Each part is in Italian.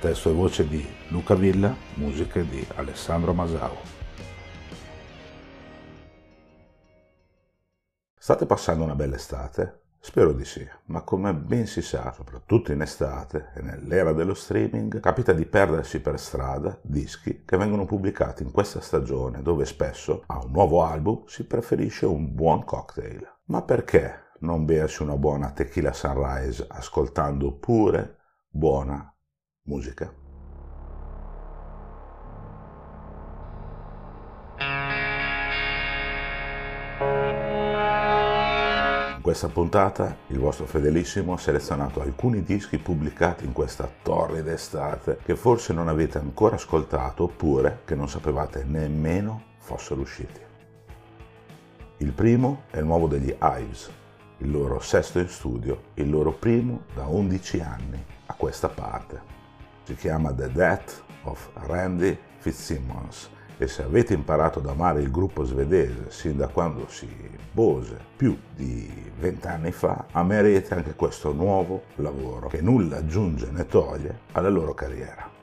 Testo e voce di Luca Villa, musiche di Alessandro Masao. State passando una bella estate? Spero di sì, ma come ben si sa, soprattutto in estate e nell'era dello streaming, capita di perdersi per strada dischi che vengono pubblicati in questa stagione dove spesso a un nuovo album si preferisce un buon cocktail. Ma perché non bersi una buona tequila sunrise ascoltando pure buona musica. In questa puntata il vostro fedelissimo ha selezionato alcuni dischi pubblicati in questa torrida estate che forse non avete ancora ascoltato oppure che non sapevate nemmeno fossero usciti. Il primo è il nuovo degli Ives, il loro sesto in studio, il loro primo da 11 anni a questa parte si chiama The Death of Randy Fitzsimmons e se avete imparato ad amare il gruppo svedese sin da quando si pose più di vent'anni fa, amerete anche questo nuovo lavoro che nulla aggiunge né toglie alla loro carriera.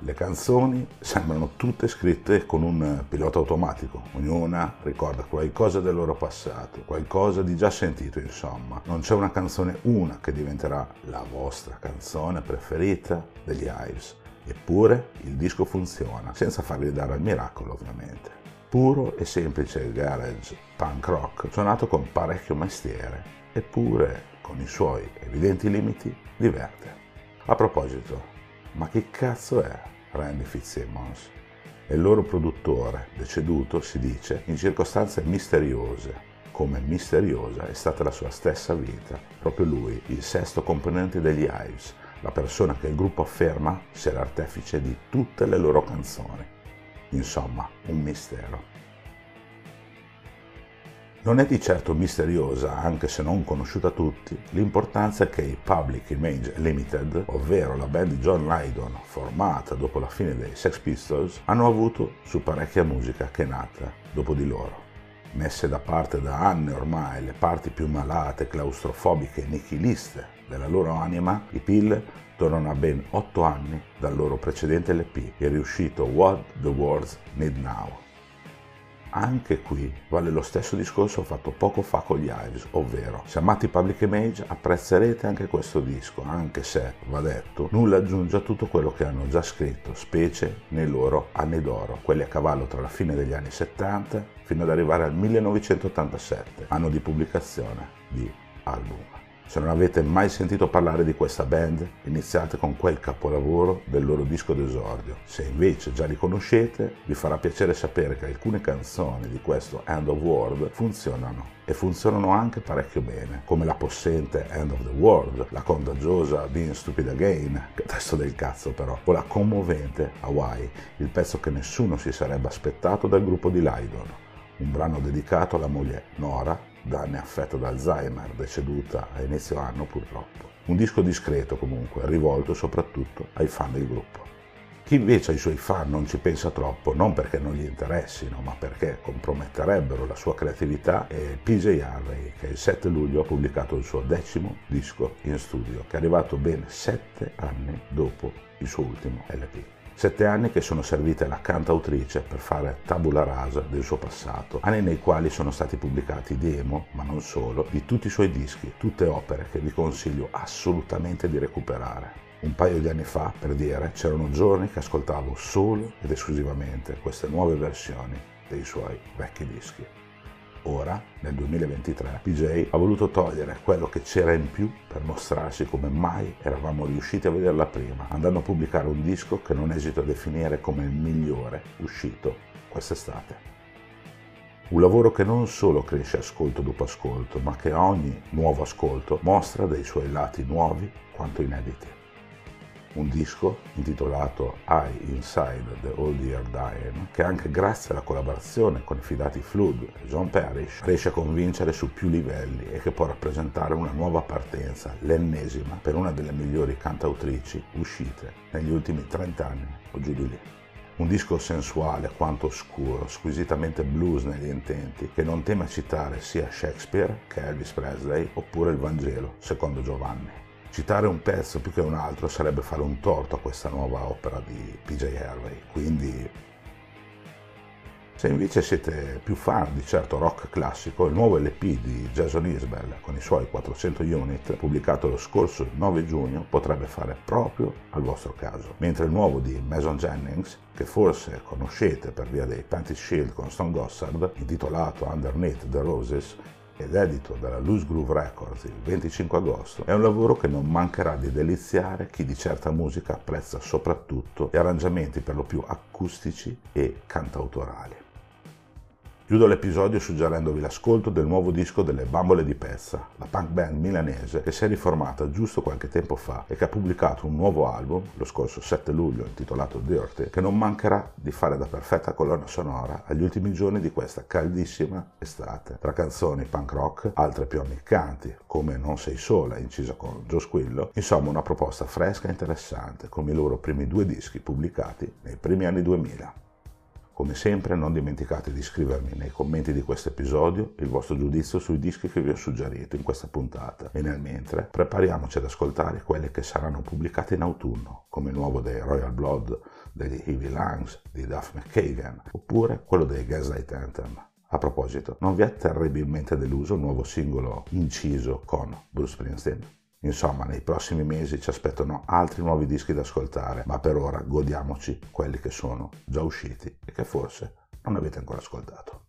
Le canzoni sembrano tutte scritte con un pilota automatico, ognuna ricorda qualcosa del loro passato, qualcosa di già sentito insomma. Non c'è una canzone una che diventerà la vostra canzone preferita degli Ives. Eppure il disco funziona, senza fargli dare al miracolo ovviamente. Puro e semplice garage punk rock, suonato con parecchio mestiere, eppure con i suoi evidenti limiti diverte. A proposito, ma che cazzo è Randy Fitzsimmons? È il loro produttore, deceduto, si dice, in circostanze misteriose, come misteriosa è stata la sua stessa vita. Proprio lui, il sesto componente degli Ives, la persona che il gruppo afferma sia l'artefice di tutte le loro canzoni. Insomma, un mistero. Non è di certo misteriosa, anche se non conosciuta a tutti, l'importanza che i Public Image Limited, ovvero la band di John Lydon, formata dopo la fine dei Sex Pistols, hanno avuto su parecchia musica che è nata dopo di loro. Messe da parte da anni ormai le parti più malate, claustrofobiche e nichiliste della loro anima, i Pill tornano a ben otto anni dal loro precedente LP, il riuscito What the World Need Now anche qui vale lo stesso discorso fatto poco fa con gli Ives, ovvero se amate Public Image apprezzerete anche questo disco, anche se, va detto, nulla aggiunge a tutto quello che hanno già scritto, specie nei loro anni d'oro, quelli a cavallo tra la fine degli anni 70 fino ad arrivare al 1987, anno di pubblicazione di album. Se non avete mai sentito parlare di questa band, iniziate con quel capolavoro del loro disco d'esordio. Se invece già li conoscete, vi farà piacere sapere che alcune canzoni di questo End of World funzionano e funzionano anche parecchio bene, come la possente End of the World, la contagiosa Being Stupid Again, che testo del cazzo però, o la commovente Hawaii, il pezzo che nessuno si sarebbe aspettato dal gruppo di Lydon, un brano dedicato alla moglie Nora da anni affetta da Alzheimer, deceduta a inizio anno purtroppo. Un disco discreto comunque, rivolto soprattutto ai fan del gruppo. Chi invece ai suoi fan non ci pensa troppo, non perché non gli interessino, ma perché comprometterebbero la sua creatività, è PJ Harvey, che il 7 luglio ha pubblicato il suo decimo disco in studio, che è arrivato ben sette anni dopo il suo ultimo LP. Sette anni che sono servite alla cantautrice per fare tabula rasa del suo passato, anni nei quali sono stati pubblicati demo, ma non solo, di tutti i suoi dischi, tutte opere che vi consiglio assolutamente di recuperare. Un paio di anni fa, per dire, c'erano giorni che ascoltavo solo ed esclusivamente queste nuove versioni dei suoi vecchi dischi. Ora, nel 2023, PJ ha voluto togliere quello che c'era in più per mostrarsi come mai eravamo riusciti a vederla prima, andando a pubblicare un disco che non esito a definire come il migliore uscito quest'estate. Un lavoro che non solo cresce ascolto dopo ascolto, ma che a ogni nuovo ascolto mostra dei suoi lati nuovi quanto inediti. Un disco intitolato I Inside the Old Year Dying, che anche grazie alla collaborazione con i fidati Flood e John Parrish riesce a convincere su più livelli e che può rappresentare una nuova partenza, l'ennesima, per una delle migliori cantautrici uscite negli ultimi 30 anni o giù di lì. Un disco sensuale quanto oscuro, squisitamente blues negli intenti, che non teme citare sia Shakespeare che Elvis Presley oppure il Vangelo secondo Giovanni. Citare un pezzo più che un altro sarebbe fare un torto a questa nuova opera di PJ Harvey, quindi se invece siete più fan di certo rock classico, il nuovo LP di Jason Isbell con i suoi 400 unit, pubblicato lo scorso 9 giugno, potrebbe fare proprio al vostro caso. Mentre il nuovo di Mason Jennings, che forse conoscete per via dei Panty Shield con Stone Gossard, intitolato Underneath the Roses, ed edito dalla Loose Groove Records il 25 agosto, è un lavoro che non mancherà di deliziare chi di certa musica apprezza soprattutto gli arrangiamenti per lo più acustici e cantautorali. Chiudo l'episodio suggerendovi l'ascolto del nuovo disco delle Bambole di Pezza, la punk band milanese che si è riformata giusto qualche tempo fa e che ha pubblicato un nuovo album lo scorso 7 luglio intitolato Dirty, che non mancherà di fare da perfetta colonna sonora agli ultimi giorni di questa caldissima estate. Tra canzoni punk rock, altre più ammiccanti, come Non sei sola, incisa con Joe Squillo, insomma una proposta fresca e interessante, come i loro primi due dischi pubblicati nei primi anni 2000. Come sempre non dimenticate di scrivermi nei commenti di questo episodio il vostro giudizio sui dischi che vi ho suggerito in questa puntata e nel mentre prepariamoci ad ascoltare quelli che saranno pubblicati in autunno, come il nuovo dei Royal Blood, degli Heavy Lungs, di Duff McKagan, oppure quello dei Gaslight Anthem. A proposito, non vi è terribilmente deluso il nuovo singolo inciso con Bruce Springsteen? Insomma, nei prossimi mesi ci aspettano altri nuovi dischi da ascoltare, ma per ora godiamoci quelli che sono già usciti e che forse non avete ancora ascoltato.